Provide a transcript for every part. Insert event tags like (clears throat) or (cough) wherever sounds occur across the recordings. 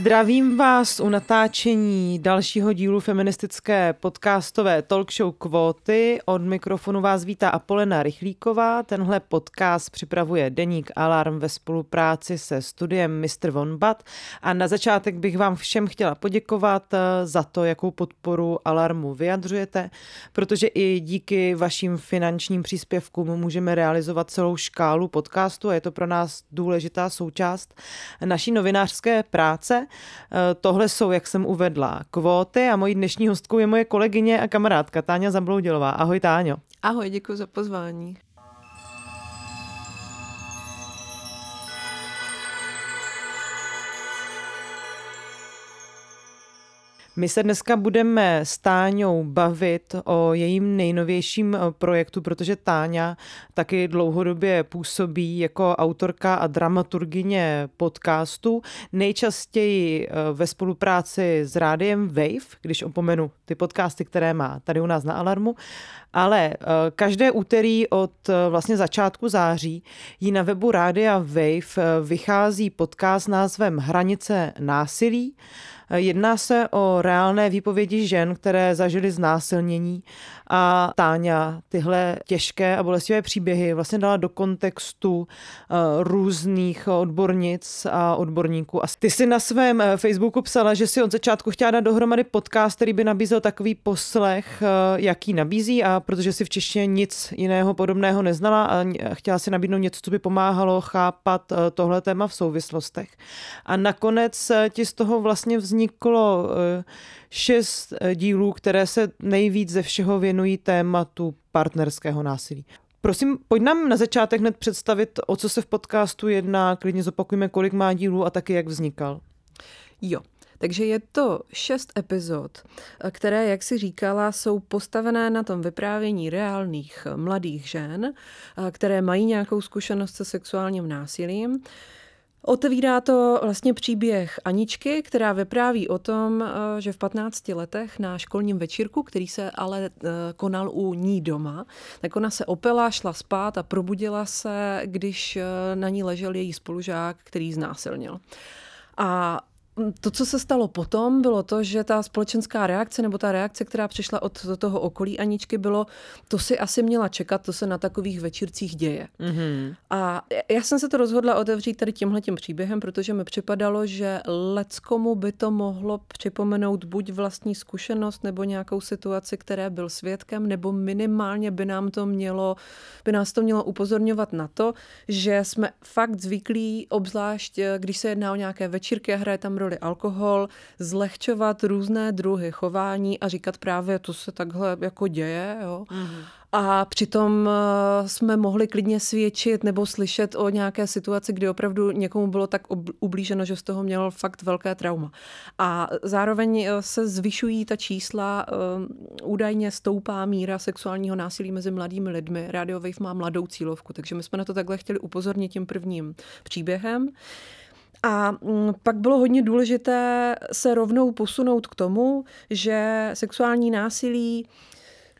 Zdravím vás u natáčení dalšího dílu feministické podcastové talk show Kvóty. Od mikrofonu vás vítá Apolena Rychlíková. Tenhle podcast připravuje Deník Alarm ve spolupráci se studiem Mr. Vonbat. A na začátek bych vám všem chtěla poděkovat eh, za to, jakou podporu Alarmu vyjadřujete, protože i díky vašim finančním příspěvkům můžeme realizovat celou škálu podcastu a je to pro nás důležitá součást naší novinářské práce. Eh, tohle jsou, jak jsem uvedla, kvóty a mojí dnešní hostkou je moje kolegyně a kamarádka Táňa Zabloudilová. Ahoj Táňo. Ahoj, děkuji za pozvání. My se dneska budeme s Táňou bavit o jejím nejnovějším eh, projektu, protože Táňa taky dlouhodobě působí jako autorka a dramaturgině podcastu, nejčastěji eh, ve spolupráci s rádiem Wave, když opomenu ty podcasty, které má tady u nás na Alarmu, ale eh, každé úterý od vlastně začátku září jí na webu Rádia Wave vychází podcast s názvem Hranice násilí. Jedná se o reálné výpovědi žen, které zažily znásilnění a Táňa tyhle těžké a bolestivé příběhy vlastně dala do kontextu eh, různých odbornic a odborníků. A ty si na svém eh, Facebooku psala, že si od začátku chtěla dát dohromady podcast, který by nabízel takový poslech, eh, jaký nabízí a protože si v češtině nic jiného podobného neznala a chtěla si nabídnout něco, co by pomáhalo chápat tohle téma v souvislostech. A nakonec ti z toho vlastně vzniklo šest eh, dílů, které se nejvíc ze všeho věnují tématu partnerského násilí. Prosím, pojď nám na začátek hned představit, o co se v podcastu jedná, klidně zopakujeme, kolik má dílů a taky jak vznikal. Jo, takže je to šest epizod, eh, které, jak si říkala, jsou postavené na tom vyprávění reálných eh, mladých žen, které mají nějakou zkušenost se sexuálním násilím. Otevírá to vlastně příběh Aničky, která vypráví o tom, eh, že v 15 letech na školním večírku, který se ale eh, konal u ní doma, tak ona se opela, šla spát a probudila se, když eh, na ní ležel její spolužák, který znásilnil. A to, co se stalo potom, bylo to, že ta společenská reakce nebo ta reakce, která přišla od toho okolí Aničky, bylo, to si asi měla čekat, to se na takových večírcích děje. Mm-hmm. A já jsem se to rozhodla otevřít tady tímhletím příběhem, protože mi připadalo, že leckomu by to mohlo připomenout buď vlastní zkušenost nebo nějakou situaci, které byl svědkem, nebo minimálně by nám to mělo, by nás to mělo upozorňovat na to, že jsme fakt zvyklí, obzvlášť když se jedná o nějaké večírky a hraje tam roli alkohol, zlehčovat různé druhy chování a říkat právě, to se takhle jako děje. Jo. Mm-hmm. A přitom eh, jsme mohli klidně svědčit nebo slyšet o nějaké situaci, kdy opravdu někomu bylo tak ublíženo, že z toho měl fakt velké trauma. A zároveň eh, se zvyšují ta čísla, eh, údajně stoupá míra sexuálního násilí mezi mladými lidmi. Radio Wave má mladou cílovku, takže my jsme na to takhle chtěli upozornit tím prvním příběhem. A mm, pak bylo hodně důležité se rovnou posunout k tomu, že sexuální násilí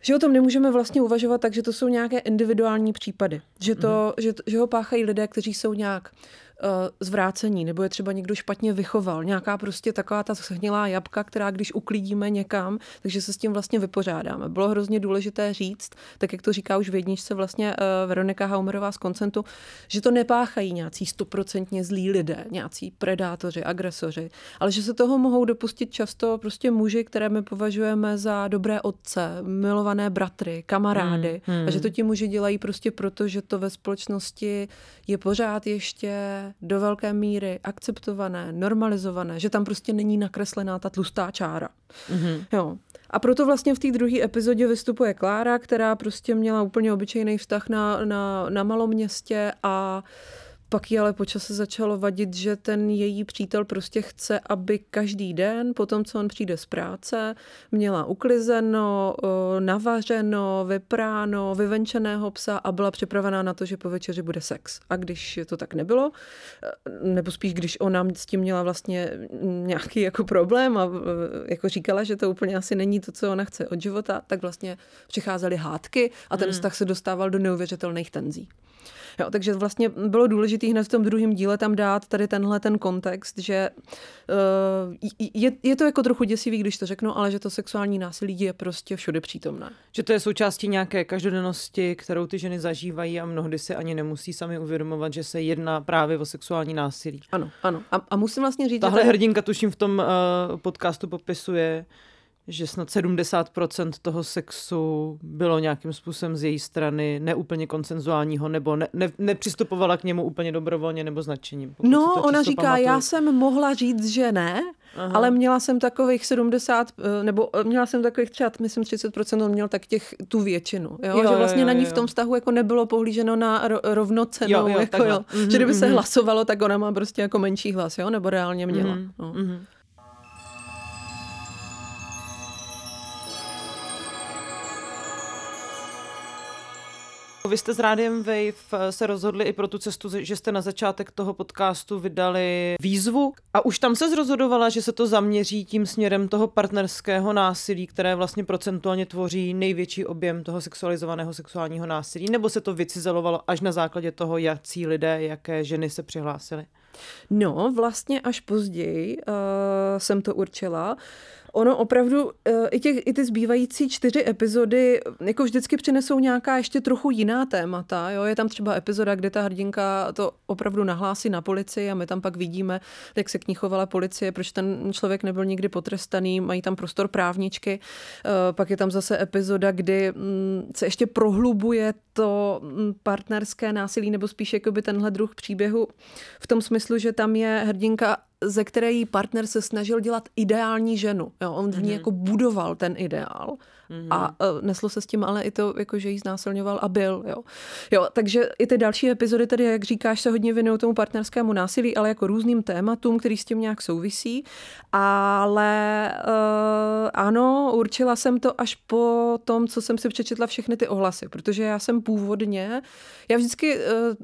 že o tom nemůžeme vlastně uvažovat tak, že to jsou nějaké individuální případy. Že, to, mm-hmm. že, že ho páchají lidé, kteří jsou nějak zvrácení, nebo je třeba někdo špatně vychoval, nějaká prostě taková ta shnilá jabka, která když uklidíme někam, takže se s tím vlastně vypořádáme. Bylo hrozně důležité říct, tak jak to říká už v jedničce vlastně uh, Veronika Haumerová z Koncentu, že to nepáchají nějací stoprocentně zlí lidé, nějací predátoři, agresoři, ale že se toho mohou dopustit často prostě muži, které my považujeme za dobré otce, milované bratry, kamarády hmm, hmm. a že to ti muži dělají prostě proto, že to ve společnosti je pořád ještě do velké míry akceptované, normalizované, že tam prostě není nakreslená ta tlustá čára. Mm-hmm. Jo. A proto vlastně v té druhé epizodě vystupuje Klára, která prostě měla úplně obyčejný vztah na, na, na maloměstě a uh, pak jí ale počase začalo vadit, že ten její přítel prostě chce, aby každý den, po tom, co on přijde z práce, měla uklizeno, navařeno, vypráno, vyvenčeného psa a byla připravená na to, že po večeři bude sex. A když to tak nebylo, e, nebo spíš když ona s tím měla vlastně nějaký jako problém a e, jako říkala, že to úplně asi není to, co ona chce od života, tak vlastně přicházely hádky a ten hmm. vztah se dostával do neuvěřitelných tenzí. Jo, takže vlastně bylo důležité hned v tom druhém díle tam dát tady tenhle ten kontext, že uh, je, je to jako trochu děsivý, když to řeknu, ale že to sexuální násilí je prostě všude přítomné. Že to je součástí nějaké každodennosti, kterou ty ženy zažívají a mnohdy si ani nemusí sami uvědomovat, že se jedná právě o sexuální násilí. Ano, ano. A, a musím vlastně říct, Tahle že hrdinka tuším v tom uh, podcastu popisuje, že snad 70% toho sexu bylo nějakým způsobem z její strany neúplně konsenzuálního, nebo ne, ne, nepřistupovala k němu úplně dobrovolně nebo značením. No, ona říká, pamatuju. já jsem mohla říct, že ne, Aha. ale měla jsem takových 70, eh, nebo eh, měla jsem takových třeba, myslím 30%, on měl tak těch, tu většinu, jo? jo že vlastně jo, jo, na ní v tom vztahu jako nebylo pohlíženo na rovnocenou, jo, jo, jako, jo. Mm-hmm, že kdyby mm-hmm. se mhm. hlasovalo, tak ona má prostě jako menší hlas, jo? nebo reálně měla. Mm-hmm, no. mm-hmm. Vy jste s Rádiem Wave se rozhodli i pro tu cestu, že jste na začátek toho podcastu vydali výzvu a už tam se zrozhodovala, že se to zaměří tím směrem toho partnerského násilí, které vlastně procentuálně tvoří největší objem toho sexualizovaného sexuálního násilí, nebo se to vycizelovalo až na základě toho, jakcí lidé, jaké ženy se přihlásily? No, vlastně až později uh, jsem to určila. Ono opravdu, eh, i, těch, i ty zbývající čtyři epizody jako vždycky přinesou nějaká ještě trochu jiná témata. Jo? Je tam třeba epizoda, kde ta hrdinka to opravdu nahlásí na policii a my tam pak vidíme, jak se k ní chovala policie, proč ten člověk nebyl nikdy potrestaný, mají tam prostor právničky. Eh, pak je tam zase epizoda, kdy mm, se ještě prohlubuje to mm, partnerské násilí, nebo spíš jakoby tenhle druh příběhu v tom smyslu, že tam je hrdinka ze které jí partner se snažil dělat ideální ženu. Jo, on v ní mm-hmm. jako budoval ten ideál. Mm-hmm. A uh, neslo se s tím ale i to, jako, že jí znásilňoval a byl. Jo. jo. takže i ty další epizody tedy, jak říkáš, se hodně věnují tomu partnerskému násilí, ale jako různým tématům, který s tím nějak souvisí. Ale uh, ano, určila jsem to až po tom, co jsem si přečetla všechny ty ohlasy, protože já jsem původně, já vždycky,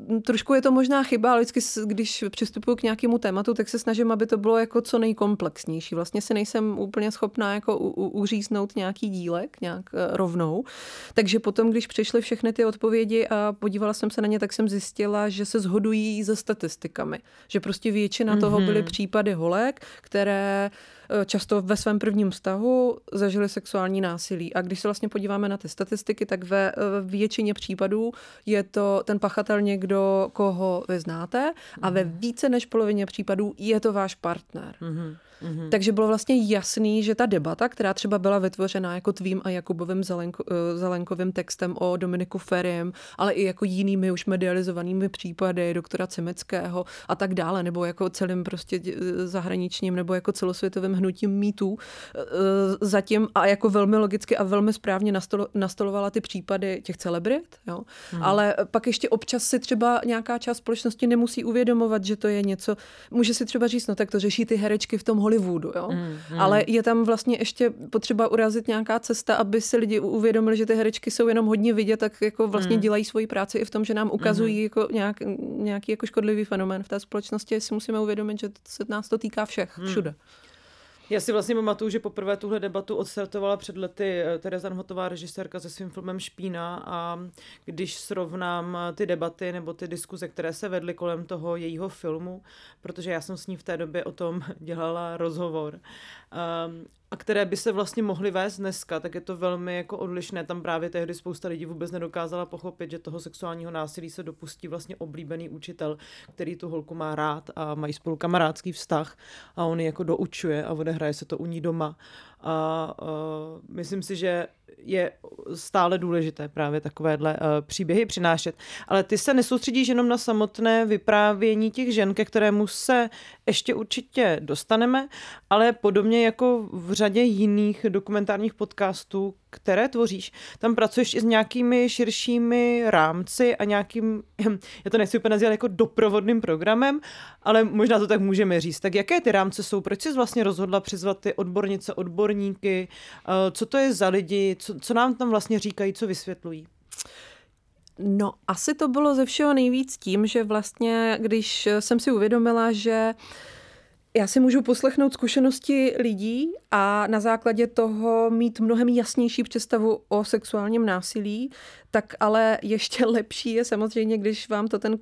uh, trošku je to možná chyba, ale vždycky, když přistupuji k nějakému tématu, tak se snažím, aby to bylo jako co nejkomplexnější. Vlastně si nejsem úplně schopná jako u, u, uříznout nějaký dílek, nějak eh, rovnou. Takže potom, když přišly všechny ty odpovědi a podívala jsem se na ně, tak jsem zjistila, že se zhodují se statistikami. Že prostě většina mm-hmm. toho byly případy holek, které eh, často ve svém prvním vztahu zažili sexuální násilí. A když se vlastně podíváme na ty statistiky, tak ve většině případů je to ten pachatel někdo, koho vy znáte a ve mhm. více než polovině případů je to váš partner. Mm-hmm. Mm-hmm. Takže bylo vlastně jasný, že ta debata, která třeba byla vytvořena jako tvým a Jakubovým Zelenko, eh, Zelenkovým textem o Dominiku Feriem, ale i jako jinými už medializovanými případy doktora Cimeckého a tak dále, nebo jako celým prostě eh, zahraničním nebo jako celosvětovým hnutím mýtů eh, zatím a jako velmi logicky a velmi správně nastolo, nastolovala ty případy těch celebrit, jo. Mm. Ale pak ještě občas si třeba nějaká část společnosti nemusí uvědomovat, že to je něco, může si třeba říct, no tak to řeší ty herečky v tom Hollywoodu, jo. Mm, mm. Ale je tam vlastně ještě potřeba urazit nějaká cesta, aby si lidi uvědomili, že ty herečky jsou jenom hodně vidět, tak jako vlastně mm. dělají svoji práci i v tom, že nám ukazují mm. jako nějak, nějaký jako škodlivý fenomén v té společnosti. Si musíme uvědomit, že se nás to týká všech, mm. Já si vlastně pamatuju, že poprvé tuhle debatu odstartovala před lety eh, Tereza Nhotová, režisérka se svým filmem Špína. A když srovnám eh, ty debaty nebo ty diskuze, které se vedly kolem toho jejího filmu, protože já jsem s ní v té době o tom (laughs) dělala rozhovor, um, a které by se vlastně mohly vést dneska, tak je to velmi jako odlišné. Tam právě tehdy spousta lidí vůbec nedokázala pochopit, že toho sexuálního násilí se dopustí vlastně oblíbený učitel, který tu holku má rád a mají spolu kamarádský vztah a on ji jako doučuje a odehraje se to u ní doma. A uh, myslím si, že je stále důležité právě takovéhle uh, příběhy přinášet. Ale ty se nesoustředíš jenom na samotné vyprávění těch žen, ke kterému se ještě určitě dostaneme, ale podobně jako v řadě jiných dokumentárních podcastů, které tvoříš, tam pracuješ i s nějakými širšími rámci a nějakým, (clears throat) já to nechci úplně nazývat jako doprovodným programem, ale možná to tak můžeme říct. Tak jaké ty rámce jsou? Proč jsi vlastně rozhodla přizvat ty odbornice, odborníky? Eh, co to je za lidi? Co, co nám tam vlastně říkají, co vysvětlují? No, asi to bylo ze všeho nejvíc tím, že vlastně, když jsem si uvědomila, že já si můžu poslechnout zkušenosti lidí a na základě toho mít mnohem jasnější představu o sexuálním násilí, tak ale ještě (laughs) lepší je samozřejmě, když vám to, ten,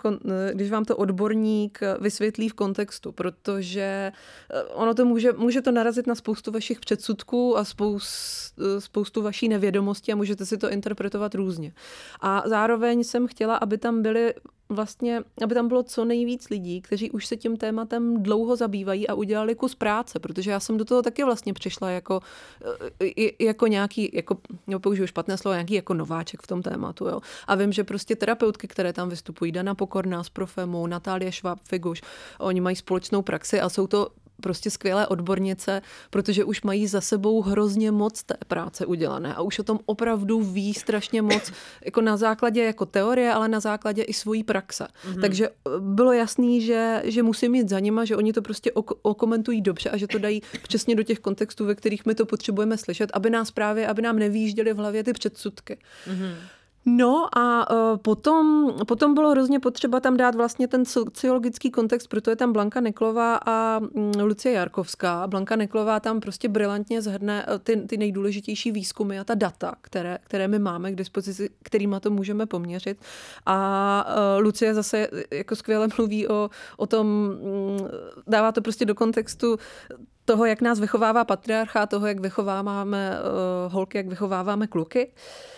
když vám to odborník vysvětlí v kontextu, protože eh, ono to může, může to narazit na spoustu vašich předsudků a spoustu, spoustu vaší nevědomosti a můžete si to interpretovat různě. A zároveň jsem chtěla, aby tam byly vlastně, aby tam bylo co nejvíc lidí, kteří už se tím tématem dlouho zabývají a udělali kus práce, protože já jsem do toho taky vlastně přišla jako, eh, jako nějaký, jako, jo, použiju špatné slovo, nějaký jako nováček v tom tématu, jo. A vím, že prostě terapeutky, které tam vystupují, Dana Pokorná z Profemu, Natália Šváb-Figuš, oni mají společnou praxi a jsou to prostě skvělé odbornice, protože už mají za sebou hrozně moc té práce udělané a už o tom opravdu ví strašně moc, (coughs) jako na základě jako teorie, ale na základě i svojí praxe. Mm-hmm. Takže eh, bylo jasný, že, že musím mít za nima, že oni to prostě okomentují dobře a že to dají (coughs) přesně do těch kontextů, ve kterých my to potřebujeme slyšet, aby nás právě, aby nám nevýjížděly v hlavě ty předsudky. Mm-hmm. No a uh, potom, potom bylo hrozně potřeba tam dát vlastně ten sociologický kontext, proto je tam Blanka Neklová a um, Lucie Jarkovská. Blanka Neklová tam prostě brilantně zhrne uh, ty, ty nejdůležitější výzkumy a ta data, které, které my máme k dispozici, kterýma to můžeme poměřit. A uh, Lucie zase jako skvěle mluví o, o tom, um, dává to prostě do kontextu toho, jak nás vychovává patriarcha, toho, jak vychováváme holky, jak vychováváme kluky. Uh,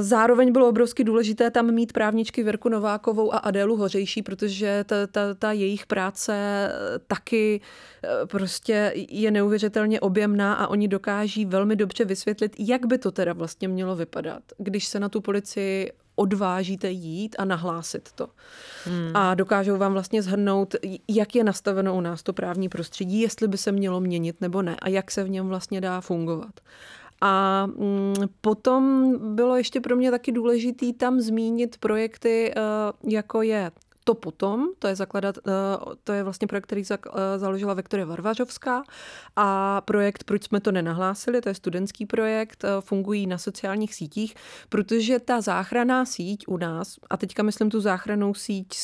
zároveň bylo obrovsky důležité tam mít právničky Verku Novákovou a Adélu Hořejší, protože ta, ta, ta jejich práce eh, taky eh, prostě je neuvěřitelně objemná a oni dokáží velmi dobře vysvětlit, jak by to teda vlastně mělo vypadat, když se na tu policii odvážíte jít a nahlásit to. Hmm. A dokážou vám vlastně zhrnout, jak je nastaveno u nás to právní prostředí, jestli by se mělo měnit nebo ne a jak se v něm vlastně dá fungovat. A mm, potom bylo ještě pro mě taky důležitý tam zmínit projekty, eh, jako je to potom, to je zakladat, eh, to je vlastně projekt, který eh, založila Viktoria Varvařovská. A projekt Proč jsme to nenahlásili, to je studentský projekt, fungují na sociálních sítích, protože ta záchranná síť u nás, a teďka myslím tu záchranou síť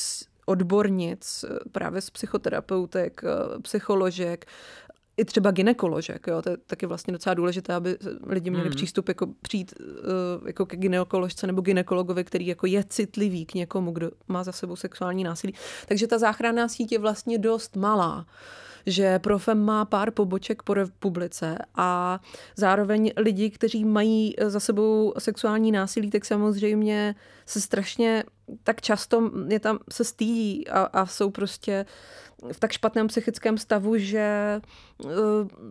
odbornic, právě z psychoterapeutek, psycholožek, i třeba ginekoložek, jo, to je taky vlastně docela důležité, aby lidi měli hmm. přístup jako přijít uh, jako ke ginekoložce nebo ginekologovi, který jako je citlivý k někomu, kdo má za sebou sexuální násilí. Takže ta záchranná síť je vlastně dost malá že Profem má pár poboček po republice a zároveň lidi, kteří mají za sebou sexuální násilí, tak samozřejmě se strašně tak často je tam se stýdí a, a jsou prostě v tak špatném psychickém stavu, že uh,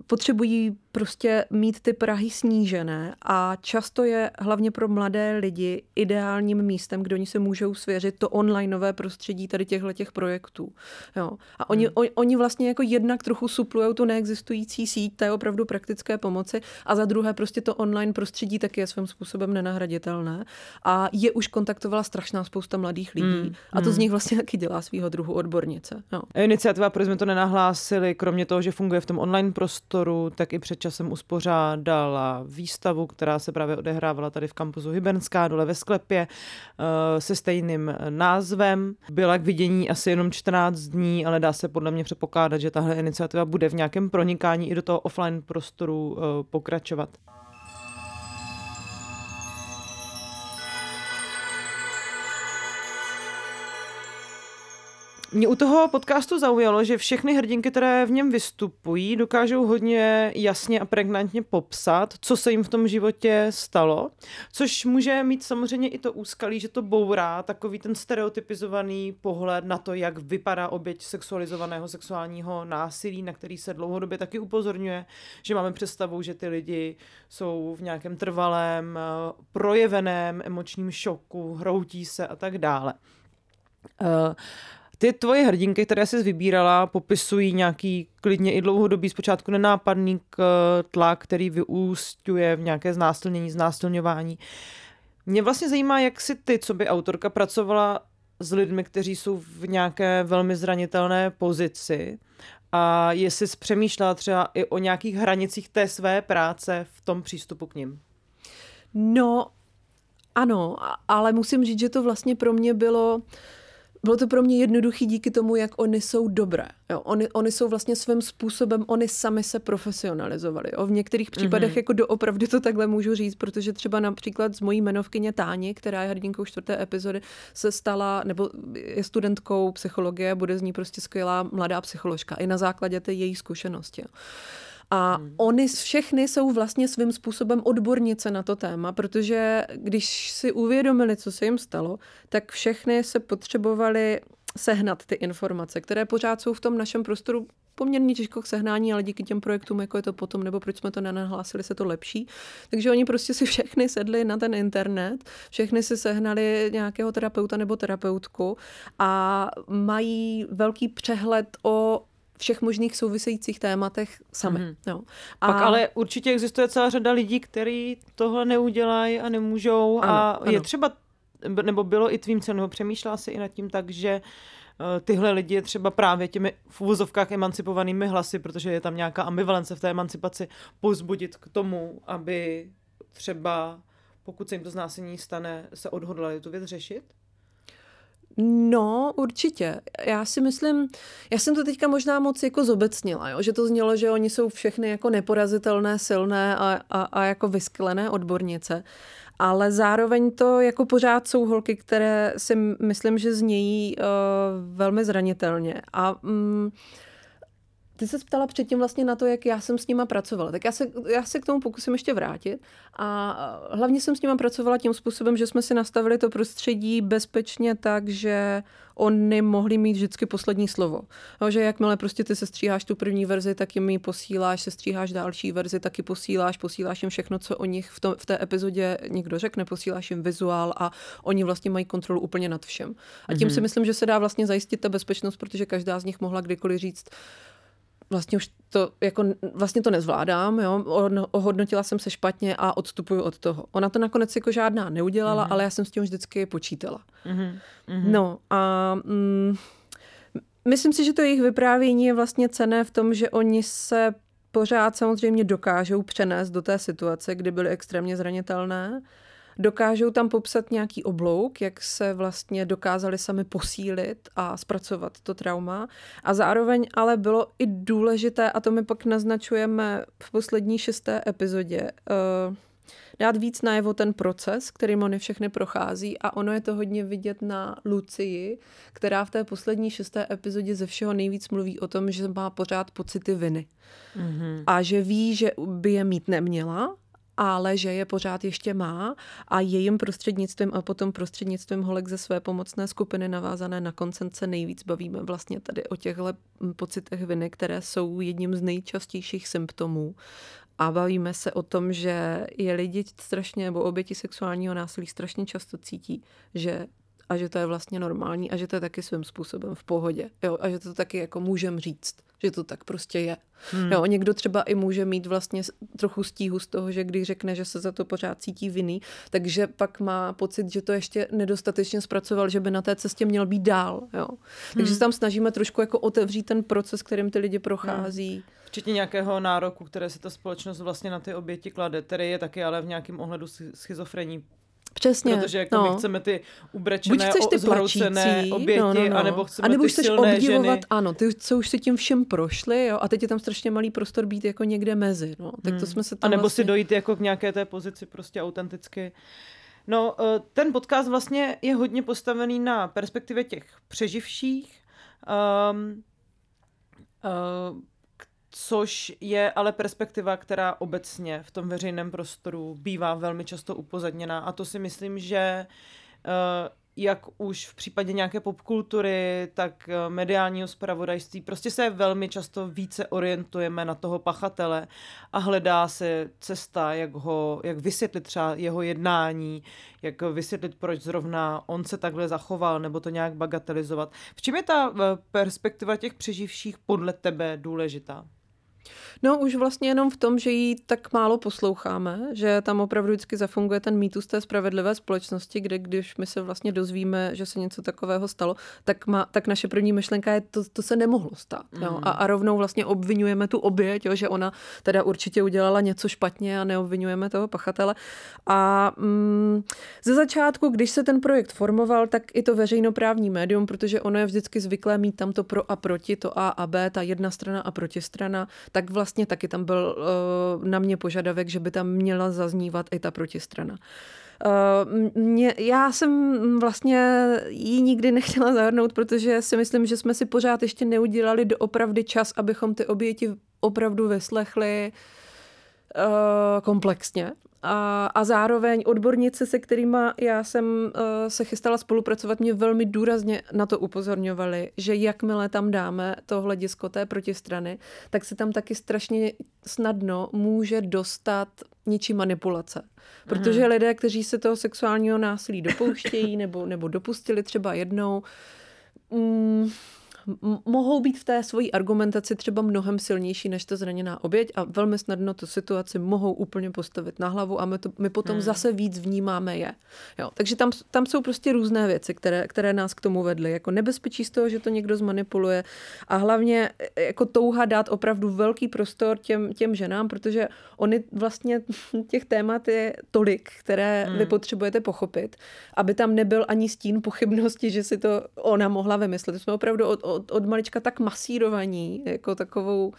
potřebují prostě mít ty Prahy snížené a často je hlavně pro mladé lidi ideálním místem, kde oni se můžou svěřit to onlineové prostředí tady těchto těch projektů. Jo. A oni, hmm. on, oni vlastně jako jednak trochu suplují tu neexistující síť té opravdu praktické pomoci a za druhé prostě to online prostředí taky je svým způsobem nenahraditelné a je už kontaktovala strašná spousta mladých lidí hmm. a to z hmm. nich vlastně taky dělá svého druhu odbornice. Jo. Iniciativa, proč jsme to nenahlásili, kromě toho, že funguje v tom online prostoru, tak i před časem uspořádala výstavu, která se právě odehrávala tady v kampusu Hybernská dole ve sklepě eh, se stejným názvem. Byla k vidění asi jenom 14 dní, ale dá se podle mě předpokládat, že tahle iniciativa bude v nějakém pronikání i do toho offline prostoru eh, pokračovat. Mě u toho podcastu zaujalo, že všechny hrdinky, které v něm vystupují, dokážou hodně jasně a pregnantně popsat, co se jim v tom životě stalo, což může mít samozřejmě i to úskalí, že to bourá takový ten stereotypizovaný pohled na to, jak vypadá oběť sexualizovaného sexuálního násilí, na který se dlouhodobě taky upozorňuje, že máme představu, že ty lidi jsou v nějakém trvalém, eh, projeveném emočním šoku, hroutí se a tak dále. Uh, ty tvoje hrdinky, které jsi vybírala, popisují nějaký klidně i dlouhodobý, zpočátku nenápadný tlak, který vyústňuje v nějaké znásilnění, znásilňování. Mě vlastně zajímá, jak si ty, co by autorka, pracovala s lidmi, kteří jsou v nějaké velmi zranitelné pozici a jestli jsi přemýšlela třeba i o nějakých hranicích té své práce v tom přístupu k ním. No, ano, ale musím říct, že to vlastně pro mě bylo uh, bylo to pro mě jednoduchý díky tomu, jak oni jsou dobré. Jo, oni, oni jsou vlastně svým způsobem, oni sami se profesionalizovali. Jo. V některých případech mm-hmm. jako doopravdy to takhle můžu říct, protože třeba například z mojí jmenovkyně Táni, která je hrdinkou čtvrté epizody, se stala, nebo je studentkou psychologie, bude z ní prostě skvělá mladá psycholožka i na základě té její zkušenosti. Jo. A hmm. oni všechny jsou vlastně svým způsobem odbornice na to téma, protože když si uvědomili, co se jim stalo, tak všechny se potřebovali sehnat ty informace, které pořád jsou v tom našem prostoru poměrně těžko k sehnání, ale díky těm projektům, jako je to potom, nebo proč jsme to nenahlásili, se to lepší. Takže oni prostě si všechny sedli na ten internet, všechny si sehnali nějakého terapeuta nebo terapeutku a mají velký přehled o všech možných souvisejících tématech sami. Mm-hmm. Jo. A... Pak ale určitě existuje celá řada lidí, kteří tohle neudělají a nemůžou ano, a ano. je třeba, nebo bylo i tvým cenou, přemýšlela si i nad tím tak, že eh, tyhle lidi je třeba právě těmi v uvozovkách emancipovanými hlasy, protože je tam nějaká ambivalence v té emancipaci, pozbudit k tomu, aby třeba pokud se jim to znásilnění stane, se odhodlali tu věc řešit? No, určitě. Já si myslím, já jsem to teďka možná moc jako zobecnila, jo? že to znělo, že oni jsou všechny jako neporazitelné, silné a, a, a jako vysklené odbornice. Ale zároveň to jako pořád jsou holky, které si myslím, že znějí uh, velmi zranitelně. A um, ty se ptala předtím vlastně na to, jak já jsem s nima pracovala. Tak já se, já se k tomu pokusím ještě vrátit. A hlavně jsem s nima pracovala tím způsobem, že jsme si nastavili to prostředí bezpečně tak, že oni mohli mít vždycky poslední slovo. No, že jakmile prostě ty se stříháš tu první verzi, tak jim ji posíláš, se stříháš další verzi, taky posíláš, posíláš jim všechno, co o nich v, tom, v té epizodě někdo řekne, posíláš jim vizuál a oni vlastně mají kontrolu úplně nad všem. A tím mm-hmm. si myslím, že se dá vlastně zajistit ta bezpečnost, protože každá z nich mohla kdykoliv říct, vlastně už to, jako vlastně to nezvládám, jo? ohodnotila jsem se špatně a odstupuju od toho. Ona to nakonec jako žádná neudělala, mm-hmm. ale já jsem s tím vždycky počítala. Mm-hmm. No a mm, myslím si, že to jejich vyprávění je vlastně cené v tom, že oni se pořád samozřejmě dokážou přenést do té situace, kdy byly extrémně zranitelné, Dokážou tam popsat nějaký oblouk, jak se vlastně dokázali sami posílit a zpracovat to trauma. A zároveň ale bylo i důležité, a to my pak naznačujeme v poslední šesté epizodě, uh, dát víc najevo ten proces, kterým oni všechny prochází a ono je to hodně vidět na Lucii, která v té poslední šesté epizodě ze všeho nejvíc mluví o tom, že má pořád pocity viny. Mm-hmm. A že ví, že by je mít neměla, ale že je pořád ještě má a jejím prostřednictvím a potom prostřednictvím holek ze své pomocné skupiny navázané na koncence nejvíc bavíme vlastně tady o těchto pocitech viny, které jsou jedním z nejčastějších symptomů. A bavíme se o tom, že je lidi strašně, nebo oběti sexuálního násilí strašně často cítí, že a že to je vlastně normální a že to je taky svým způsobem v pohodě. Jo? A že to taky jako můžem říct, že to tak prostě je. Hmm. Jo, někdo třeba i může mít vlastně trochu stíhu z toho, že když řekne, že se za to pořád cítí vinný, takže pak má pocit, že to ještě nedostatečně zpracoval, že by na té cestě měl být dál. Jo? Takže hmm. se tam snažíme trošku jako otevřít ten proces, kterým ty lidi prochází. Hmm. Včetně nějakého nároku, které se ta společnost vlastně na ty oběti klade, který je taky ale v nějakém ohledu schizofrení Přesně. Protože jako no. my chceme ty ubrečené, Buď ty zhroucené oběti, no, no, no. anebo chceme anebo ty chceš silné obdivovat, ženy. ano, ty, co už si tím všem prošli, jo, a teď je tam strašně malý prostor být jako někde mezi, no. Tak hmm. to jsme se tam A nebo vlastně... si dojít jako k nějaké té pozici prostě autenticky. No, eh, ten podcast vlastně je hodně postavený na perspektivě těch přeživších. Um, uh, což je ale perspektiva, která obecně v tom veřejném prostoru bývá velmi často upozadněná a to si myslím, že eh, jak už v případě nějaké popkultury, tak eh, mediálního zpravodajství, prostě se velmi často více orientujeme na toho pachatele a hledá se cesta, jak ho, jak vysvětlit třeba jeho jednání, jak vysvětlit, proč zrovna on se takhle zachoval, nebo to nějak bagatelizovat. V čem je ta eh, perspektiva těch přeživších podle tebe důležitá? No už vlastně jenom v tom, že ji tak málo posloucháme, že tam opravdu vždycky zafunguje ten mýtus té spravedlivé společnosti, kde když my se vlastně dozvíme, že se něco takového stalo, tak, má, tak naše první myšlenka je, to, to se nemohlo stát. Mm. Jo? A, a rovnou vlastně obvinujeme tu oběť, jo? že ona teda určitě udělala něco špatně a neobvinujeme toho pachatele. A mm, ze začátku, když se ten projekt formoval, tak i to veřejnoprávní médium, protože ono je vždycky zvyklé mít tam to pro a proti, to A a B, ta jedna strana a protistrana, tak vlastně taky tam byl uh, na mě požadavek, že by tam měla zaznívat i ta protistrana. Uh, mě, já jsem vlastně ji nikdy nechtěla zahrnout, protože si myslím, že jsme si pořád ještě neudělali doopravdy čas, abychom ty oběti opravdu vyslechli uh, komplexně a, a zároveň odbornice, se kterými já jsem uh, se chystala spolupracovat, mě velmi důrazně na to upozorňovali, že jakmile tam dáme to hledisko té protistrany, tak se tam taky strašně snadno může dostat něčí manipulace. Protože mm. lidé, kteří se toho sexuálního násilí dopouštějí nebo, nebo dopustili třeba jednou, mm, mohou být v té svojí argumentaci třeba mnohem silnější než ta zraněná oběť a velmi snadno tu situaci mohou úplně postavit na hlavu a my, to, my potom hmm. zase víc vnímáme je. Jo, takže tam, tam jsou prostě různé věci, které, které nás k tomu vedly. Jako nebezpečí z toho, že to někdo zmanipuluje a hlavně e, jako touha dát opravdu velký prostor těm, těm ženám, protože oni vlastně (laughs) těch témat je tolik, které hmm. vy potřebujete pochopit, aby tam nebyl ani stín pochybnosti, že si to ona mohla vymyslet. Jsme opravdu od, od, od malička tak masírovaní, jako takovou,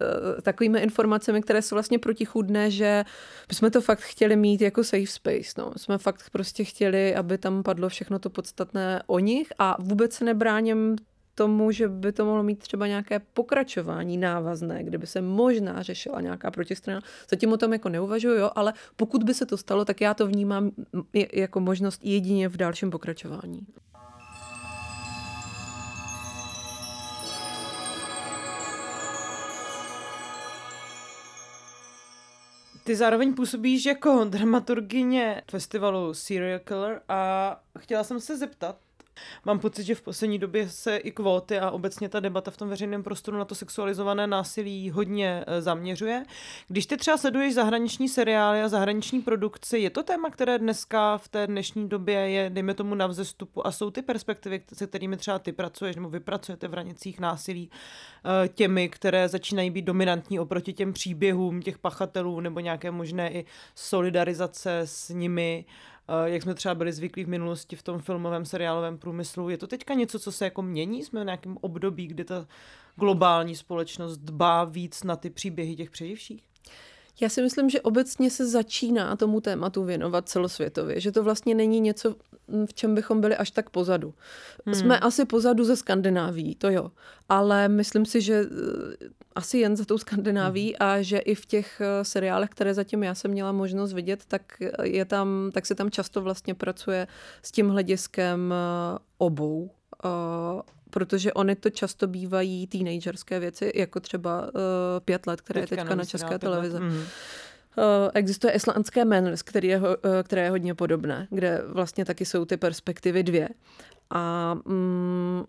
eh, takovými informacemi, které jsou vlastně protichudné, že jsme to fakt chtěli mít jako safe space. No. Jsme fakt prostě chtěli, aby tam padlo všechno to podstatné o nich a vůbec se nebráním tomu, že by to mohlo mít třeba nějaké pokračování návazné, kde by se možná řešila nějaká protistrana. Zatím o tom jako neuvažuji, jo, ale pokud by se to stalo, tak já to vnímám jako možnost jedině v dalším pokračování. Ty zároveň působíš jako dramaturgině festivalu Serial Killer a chtěla jsem se zeptat, Mám pocit, že v poslední době se i kvóty a obecně ta debata v tom veřejném prostoru na to sexualizované násilí hodně e, zaměřuje. Když ty třeba sleduješ zahraniční seriály a zahraniční produkci, je to téma, které dneska v té dnešní době je, dejme tomu, na vzestupu a jsou ty perspektivy, se kterými třeba ty pracuješ nebo vypracujete v hranicích násilí, e, těmi, které začínají být dominantní oproti těm příběhům těch pachatelů nebo nějaké možné i solidarizace s nimi Eh, jak jsme třeba byli zvyklí v minulosti v tom filmovém seriálovém průmyslu. Je to teďka něco, co se jako mění? Jsme v nějakém období, kdy ta globální společnost dbá víc na ty příběhy těch přeživších? Já si myslím, že obecně se začíná tomu tématu věnovat celosvětově, že to vlastně není něco, v čem bychom byli až tak pozadu. Hmm. Jsme asi pozadu ze Skandináví, to jo, ale myslím si, že eh, asi jen za tou Skandináví hmm. a že i v těch eh, seriálech, které zatím já jsem měla možnost vidět, tak, je tam, tak se tam často vlastně pracuje s tím hlediskem eh, obou protože oni to často bývají teenagerské věci, jako třeba uh, pět let, které teďka je teďka na české televize. Mm. Uh, existuje islandské Manners, který je, uh, které je hodně podobné, kde vlastně taky jsou ty perspektivy dvě. A um,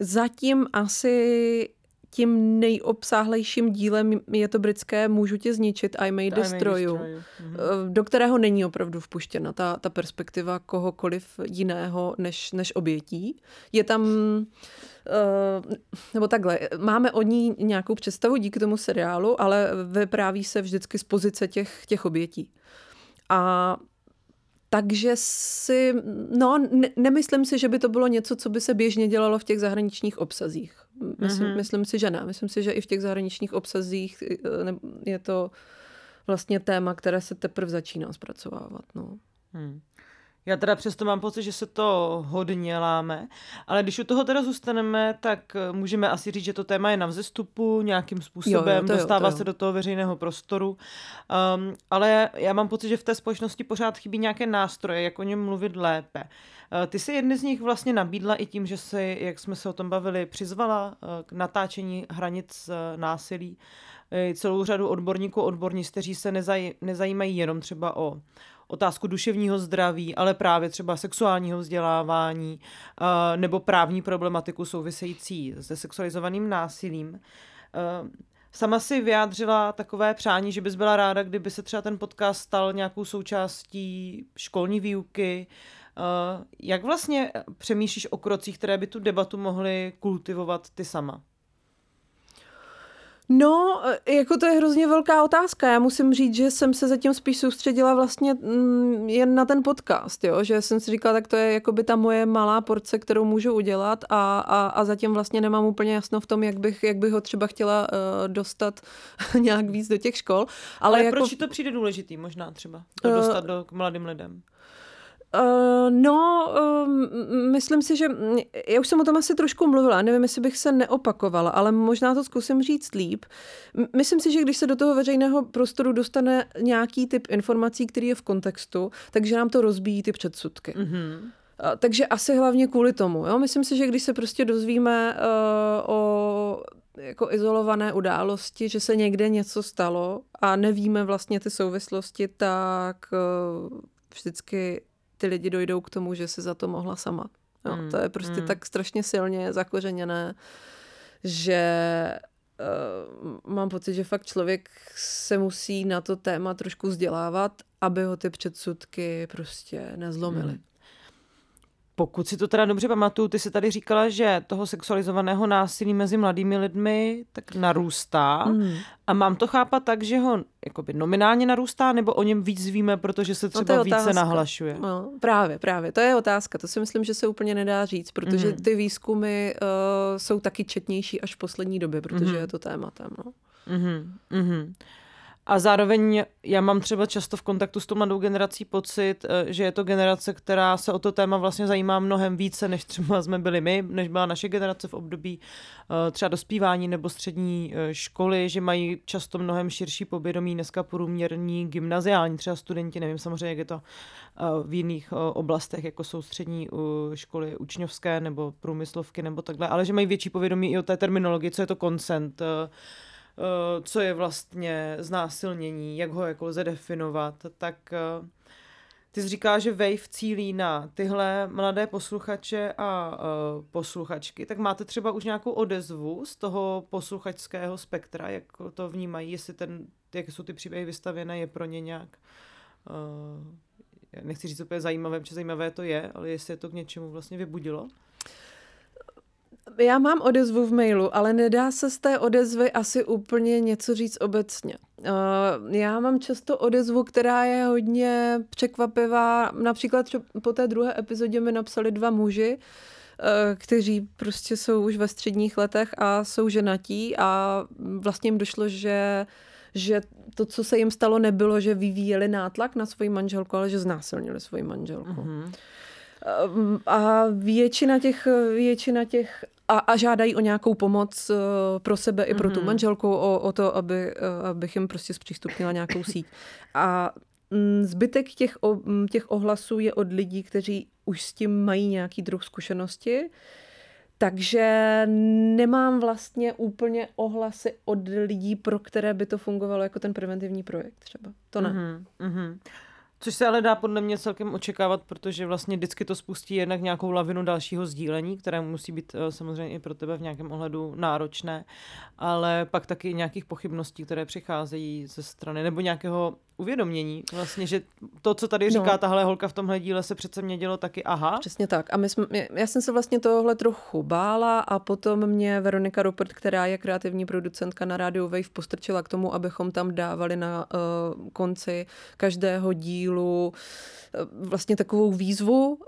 zatím asi tím nejobsáhlejším dílem je to britské Můžu tě zničit, I may destroy you, mm-hmm. do kterého není opravdu vpuštěna ta, ta perspektiva kohokoliv jiného než, než obětí. Je tam, uh, nebo takhle, máme o ní nějakou představu díky tomu seriálu, ale vypráví se vždycky z pozice těch, těch obětí. A takže si, no, ne, nemyslím si, že by to bylo něco, co by se běžně dělalo v těch zahraničních obsazích. Myslím, mm-hmm. myslím si, že ne. Myslím si, že i v těch zahraničních obsazích eh, je to vlastně téma, které se teprve začíná zpracovávat. No. Hmm. Já teda přesto mám pocit, že se to hodně láme, ale když u toho teda zůstaneme, tak eh, můžeme asi říct, že to téma je na vzestupu nějakým způsobem, jo, jo, dostává jo, jo. se do toho veřejného prostoru, um, ale já mám pocit, že v té společnosti pořád chybí nějaké nástroje, jak o něm mluvit lépe. Uh, ty si jedny z nich vlastně nabídla i tím, že si, jak jsme se o tom bavili, přizvala uh, k natáčení hranic uh, násilí celou řadu odborníků, odborníci, kteří se nezaj, nezajímají jenom třeba o otázku duševního zdraví, ale právě třeba sexuálního vzdělávání uh, nebo právní problematiku související se sexualizovaným násilím. Uh, Sama si vyjádřila takové přání, že bys byla ráda, kdyby se třeba ten podcast stal nějakou součástí školní výuky. Uh, jak vlastně přemýšlíš o krocích, které by tu debatu mohly kultivovat ty sama? No, e, jako to je hrozně velká otázka. Já musím říct, že jsem se zatím spíš soustředila vlastně mm, jen na ten podcast, jo? že jsem si říkala, tak to je jako by ta moje malá porce, kterou můžu udělat a, a, a zatím vlastně nemám úplně jasno v tom, jak bych, jak bych ho třeba chtěla uh, dostat (laughs) nějak víc do těch škol. Ale, Ale jako... proč to přijde důležitý možná třeba, to dostat uh, do, k mladým lidem? Uh, no, uh, myslím si, že já už jsem o tom asi trošku mluvila, nevím, jestli bych se neopakovala, ale možná to zkusím říct líp. Myslím si, že když se do toho veřejného prostoru dostane nějaký typ informací, který je v kontextu, takže nám to rozbíjí ty předsudky. Mm-hmm. Uh, takže asi hlavně kvůli tomu. Jo? Myslím si, že když se prostě dozvíme uh, o jako izolované události, že se někde něco stalo a nevíme vlastně ty souvislosti, tak uh, vždycky ty lidi dojdou k tomu, že si za to mohla sama. Jo, mm, to je prostě mm. tak strašně silně zakořeněné, že uh, mám pocit, že fakt člověk se musí na to téma trošku vzdělávat, aby ho ty předsudky prostě nezlomily. Mm. Pokud si to teda dobře pamatuju, ty jsi tady říkala, že toho sexualizovaného násilí mezi mladými lidmi tak narůstá. Mm. A mám to chápat tak, že ho jakoby nominálně narůstá, nebo o něm víc víme, protože se no, třeba no více nahlašuje? No, právě, právě. To je otázka. To si myslím, že se úplně nedá říct, protože mm. ty výzkumy uh, jsou taky četnější až v poslední době, protože mm. je to tématem. No. Mm-hmm. Mm-hmm. A zároveň já mám třeba často v kontaktu s tou mladou generací pocit, eh, že je to generace, která se o to téma vlastně zajímá mnohem více, než třeba jsme byli my, než byla naše generace v období eh, třeba dospívání nebo střední eh, školy, že mají často mnohem širší povědomí dneska průměrní gymnaziální třeba studenti, nevím samozřejmě, jak je to v jiných oblastech, jako jsou střední školy učňovské nebo průmyslovky nebo takhle, ale že mají větší povědomí i o té terminologii, co je to consent, Eh, co je vlastně znásilnění, jak ho jako lze definovat, tak eh, ty jsi říká, že Wave cílí na tyhle mladé posluchače a uh, posluchačky, tak máte třeba už nějakou odezvu z toho posluchačského spektra, jak to vnímají, jestli ten, jak jsou ty příběhy vystavěné, je pro ně nějak, nechci říct úplně zajímavé, protože zajímavé to je, ale jestli je to k něčemu vlastně vybudilo? Já mám odezvu v mailu, ale nedá se z té odezvy asi úplně něco říct obecně. Uh, já mám často odezvu, která je hodně překvapivá. Například po té druhé epizodě mi napsali dva muži, uh, kteří prostě jsou už ve středních letech a jsou ženatí a vlastně jim došlo, že že to, co se jim stalo, nebylo, že vyvíjeli nátlak na svoji manželku, ale že znásilnili svoji manželku. Mm-hmm. A většina těch, většina těch a, a žádají o nějakou pomoc uh, pro sebe i pro mm-hmm. tu mhm. manželku, o, o to, aby, uh, abych jim prostě zpřístupnila nějakou síť. A mm, zbytek těch, o, mm, těch ohlasů je od lidí, kteří už s tím mají nějaký druh zkušenosti. Takže nemám vlastně úplně ohlasy od lidí, pro které by to fungovalo jako ten preventivní projekt třeba. To ne. Mm-hmm. Což se ale dá podle mě celkem očekávat, protože vlastně vždycky to spustí jednak nějakou lavinu dalšího sdílení, které musí být eh, samozřejmě i pro tebe v nějakém ohledu náročné, ale pak taky nějakých pochybností, které přicházejí ze strany, nebo nějakého uvědomění, vlastně, že to, co tady říká no. tahle holka v tomhle díle, se přece mě dělo taky aha. Přesně tak. A my jsme, já jsem se vlastně tohle trochu bála a potom mě Veronika Rupert, která je kreativní producentka na Radio Wave, postrčila k tomu, abychom tam dávali na uh, konci každého dílu uh, vlastně takovou výzvu uh,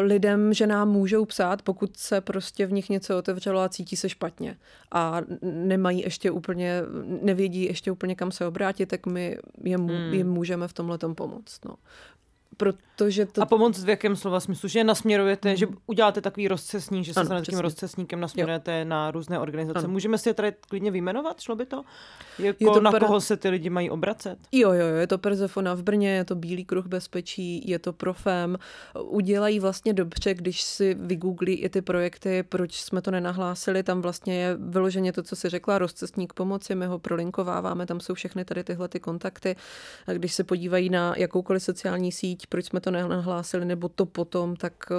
lidem, že nám můžou psát, pokud se prostě v nich něco otevřelo a cítí se špatně a nemají ještě úplně, nevědí ještě úplně kam se obrátit, tak my je, hmm jim můžeme v tomhle pomoct. No. Protože to... A pomoc v jakém slova smyslu? Že nasměrujete, mm. že uděláte takový rozcesník, že se ano, tím rozcesníkem nasměrujete jo. na různé organizace. Ano. Můžeme si je tady klidně vyjmenovat? Šlo by to? Jako je to na per... koho se ty lidi mají obracet? Jo, jo, je to Persefona v Brně, je to Bílý kruh bezpečí, je to Profem. Udělají vlastně dobře, když si vygooglí i ty projekty, proč jsme to nenahlásili. Tam vlastně je vyloženě to, co si řekla, rozcestník pomoci, my ho prolinkováváme, tam jsou všechny tady tyhle ty kontakty. A když se podívají na jakoukoliv sociální síť, proč jsme to nenahlásili, nebo to potom, tak eh,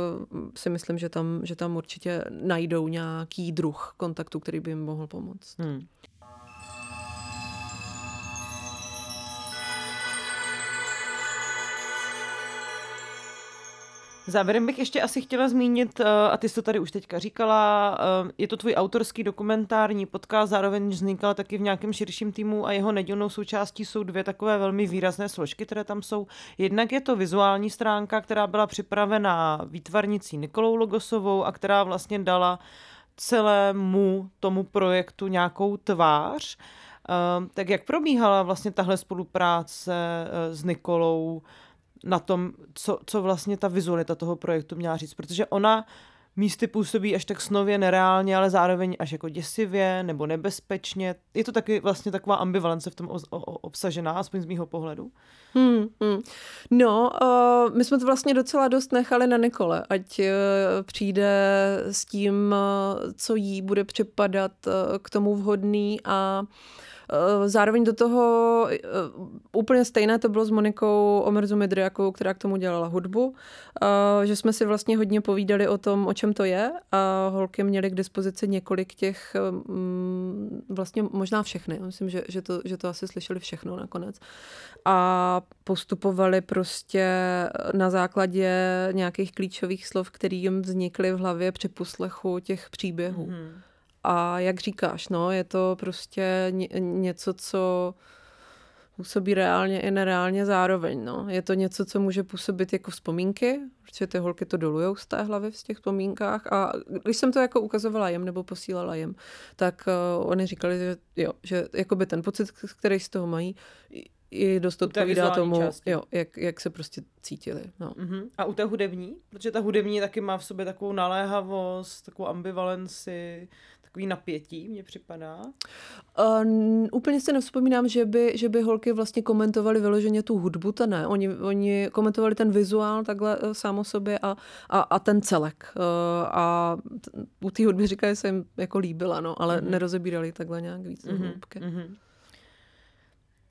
si myslím, že tam, že tam určitě najdou nějaký druh kontaktu, který by jim mohl pomoct. Hmm. Závěrem bych ještě asi chtěla zmínit, eh, a ty jsi to tady už teďka říkala, eh, je to tvůj autorský dokumentární podcast, zároveň vznikal taky v nějakém širším týmu a jeho nedílnou součástí jsou dvě takové velmi výrazné složky, které tam jsou. Jednak je to vizuální stránka, která byla připravena výtvarnicí Nikolou Logosovou a která vlastně dala celému tomu projektu nějakou tvář. Ehm, tak jak probíhala vlastně tahle spolupráce eh, s Nikolou na tom, co, co vlastně ta vizualita toho projektu měla říct? Protože ona místy působí až tak snově, nereálně, ale zároveň až jako děsivě nebo nebezpečně. Je to taky vlastně taková ambivalence v tom obsažená, aspoň z mýho pohledu. Hmm, hmm. No, uh, my jsme to vlastně docela dost nechali na Nikole, ať uh, přijde s tím, uh, co jí bude připadat uh, k tomu vhodný a uh, zároveň do toho eh, úplně stejné to bylo s Monikou Omerzu Midriakou, která k tomu dělala hudbu, eh, že jsme si vlastně hodně povídali o tom, o čem to je a holky měly k dispozici několik těch, mm, vlastně možná všechny, myslím, že, že, to, že to asi slyšeli všechno nakonec. A postupovali prostě na základě nějakých klíčových slov, které jim vznikly v hlavě při poslechu těch příběhů. Mm-hmm. A jak říkáš, no, je to prostě ně, něco, co působí reálně i nereálně zároveň. No. Je to něco, co může působit jako vzpomínky, protože ty holky to dolujou z té hlavy v těch vzpomínkách. A když jsem to jako ukazovala jim nebo posílala jim, tak uh, oni říkali, že jo, že jakoby ten pocit, který z toho mají, i dost odpovídá tomu, jo, jak, jak se prostě cítili. No. Uh-huh. A u té hudební? Protože ta hudební taky má v sobě takovou naléhavost, takovou ambivalenci, takový napětí, mně připadá. Uh, úplně si nevzpomínám, že by, že by holky vlastně komentovali vyloženě tu hudbu, to ne. Oni, oni komentovali ten vizuál takhle uh, sám o sobě a, a, a ten celek. Uh, a t- u té hudby říkají, že se jim jako líbila, no, ale mm-hmm. nerozebírali takhle nějak víc mm-hmm. hloubky. Mm-hmm.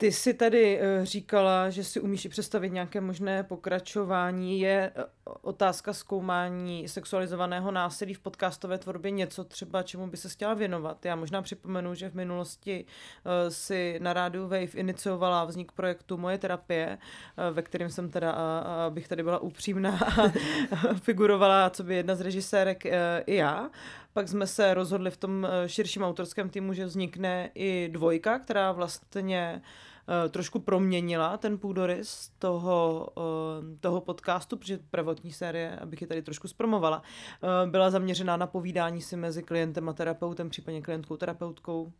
Ty jsi tady eh, říkala, že si umíš i představit nějaké možné pokračování. Je eh, otázka zkoumání sexualizovaného násilí v podcastové tvorbě něco třeba, čemu by se chtěla věnovat? Já možná připomenu, že v minulosti eh, si na rádiu Wave iniciovala vznik projektu Moje terapie, ve kterém jsem teda, abych tady byla upřímná, (laughs) (laughs) figurovala, co by jedna z režisérek i já. Pak jsme se rozhodli v tom širším autorském týmu, že vznikne i dvojka, která vlastně trošku proměnila ten půdorys toho, eh, toho podcastu, protože prvotní série, abych je tady trošku zpromovala, eh, byla zaměřená na povídání si mezi klientem a terapeutem, případně klientkou terapeutkou,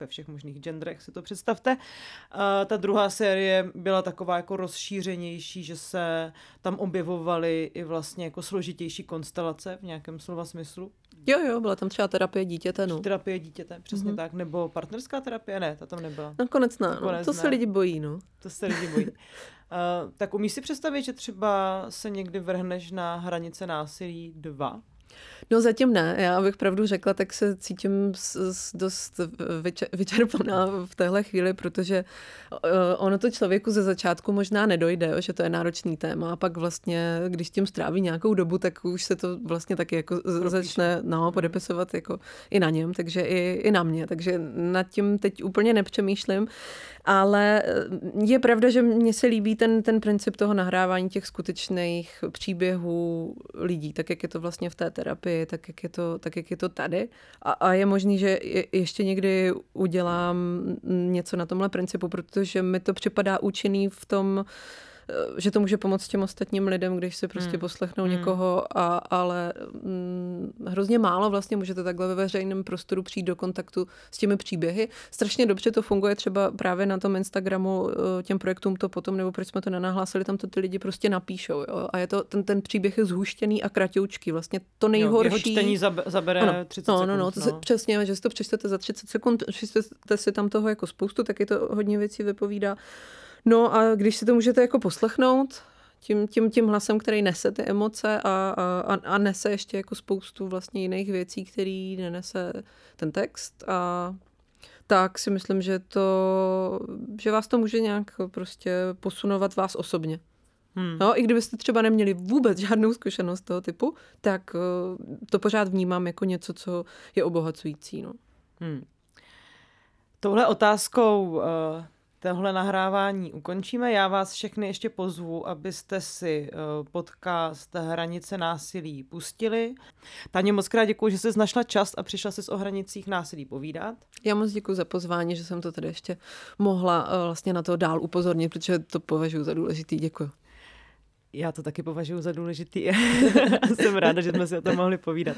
ve všech možných genderech, si to představte. A ta druhá série byla taková jako rozšířenější, že se tam objevovaly i vlastně jako složitější konstelace v nějakém slova smyslu. Jo, jo, byla tam třeba terapie dítěte, no. Terapie dítěte, přesně mm-hmm. tak. Nebo partnerská terapie, ne, ta tam nebyla. Nakonec ne, Nakonec no. to ne. se lidi bojí, no. To se lidi bojí. uh, (laughs) tak umíš si představit, že třeba se někdy vrhneš na hranice násilí 2? No zatím ne, já abych pravdu řekla, tak se cítím s, s dost vyčerpaná v téhle chvíli, protože uh, ono to člověku ze začátku možná nedojde, že to je náročný téma. A pak vlastně, když tím stráví nějakou dobu, tak už se to vlastně taky jako začne no, podepisovat jako i na něm, takže i, i na mě, takže nad tím teď úplně nepřemýšlím, ale eh, je pravda, že mně se líbí ten, ten princip toho nahrávání těch skutečných příběhů lidí, tak jak je to vlastně v té terapii, tak jak je to, tak jak je to tady. A, a je možný, že je, ještě někdy udělám něco na tomhle principu, protože mi to připadá účinný v tom, Eh, že to může pomoct těm ostatním lidem, když si prostě hmm. poslechnou hmm. někoho, a, ale hm, hrozně málo vlastně můžete takhle ve veřejném prostoru přijít do kontaktu s těmi příběhy. Strašně dobře to funguje třeba právě na tom Instagramu eh, těm projektům to potom, nebo proč jsme to nenahlásili, tam to ty lidi prostě napíšou. Jo? A je to, ten, ten příběh je zhuštěný a kratoučký. Vlastně to nejhorší. Jo, jeho čtení zabere ano, 30 no, sekund. No, no, to no. Se, přesně, že si to přečtete za 30 sekund, přečtete si tam toho jako spoustu, taky to hodně věcí vypovídá. No a když si to můžete jako poslechnout, tím, tím, tím hlasem, který nese ty emoce a, a, a nese ještě jako spoustu vlastně jiných věcí, který nenese ten text a tak si myslím, že to, že vás to může nějak prostě posunovat vás osobně. Hmm. No, I kdybyste třeba neměli vůbec žádnou zkušenost toho typu, tak uh, to pořád vnímám jako něco, co je obohacující. No. Hmm. Touhle otázkou uh tohle nahrávání ukončíme. Já vás všechny ještě pozvu, abyste si eh, podcast Hranice násilí pustili. Taně moc krát děkuji, že jsi našla čas a přišla si o hranicích násilí povídat. Já moc děkuji za pozvání, že jsem to tady ještě mohla eh, vlastně na to dál upozornit, protože to považuji za důležitý. Děkuji. Já to taky považuji za důležitý. (laughs) Jsem ráda, že jsme si o tom mohli povídat.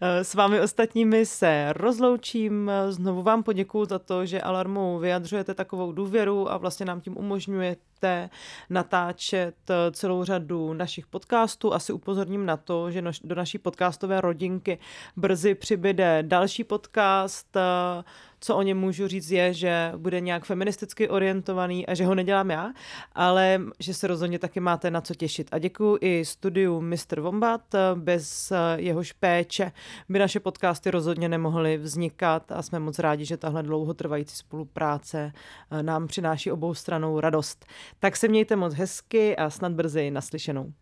Eh, s vámi ostatními se rozloučím. Znovu vám poděkuji za to, že Alarmu vyjadřujete takovou důvěru a vlastně nám tím umožňujete natáčet eh, celou řadu našich podcastů. Asi upozorním na to, že do naší podcastové rodinky brzy přibyde další podcast eh, co o něm můžu říct je, že bude nějak feministicky orientovaný a že ho nedělám já, ale že se rozhodně taky máte na co těšit. A děkuji i studiu Mr. Wombat, bez jehož péče by naše podcasty rozhodně nemohly vznikat a jsme moc rádi, že tahle dlouhotrvající spolupráce nám přináší obou stranou radost. Tak se mějte moc hezky a snad brzy naslyšenou.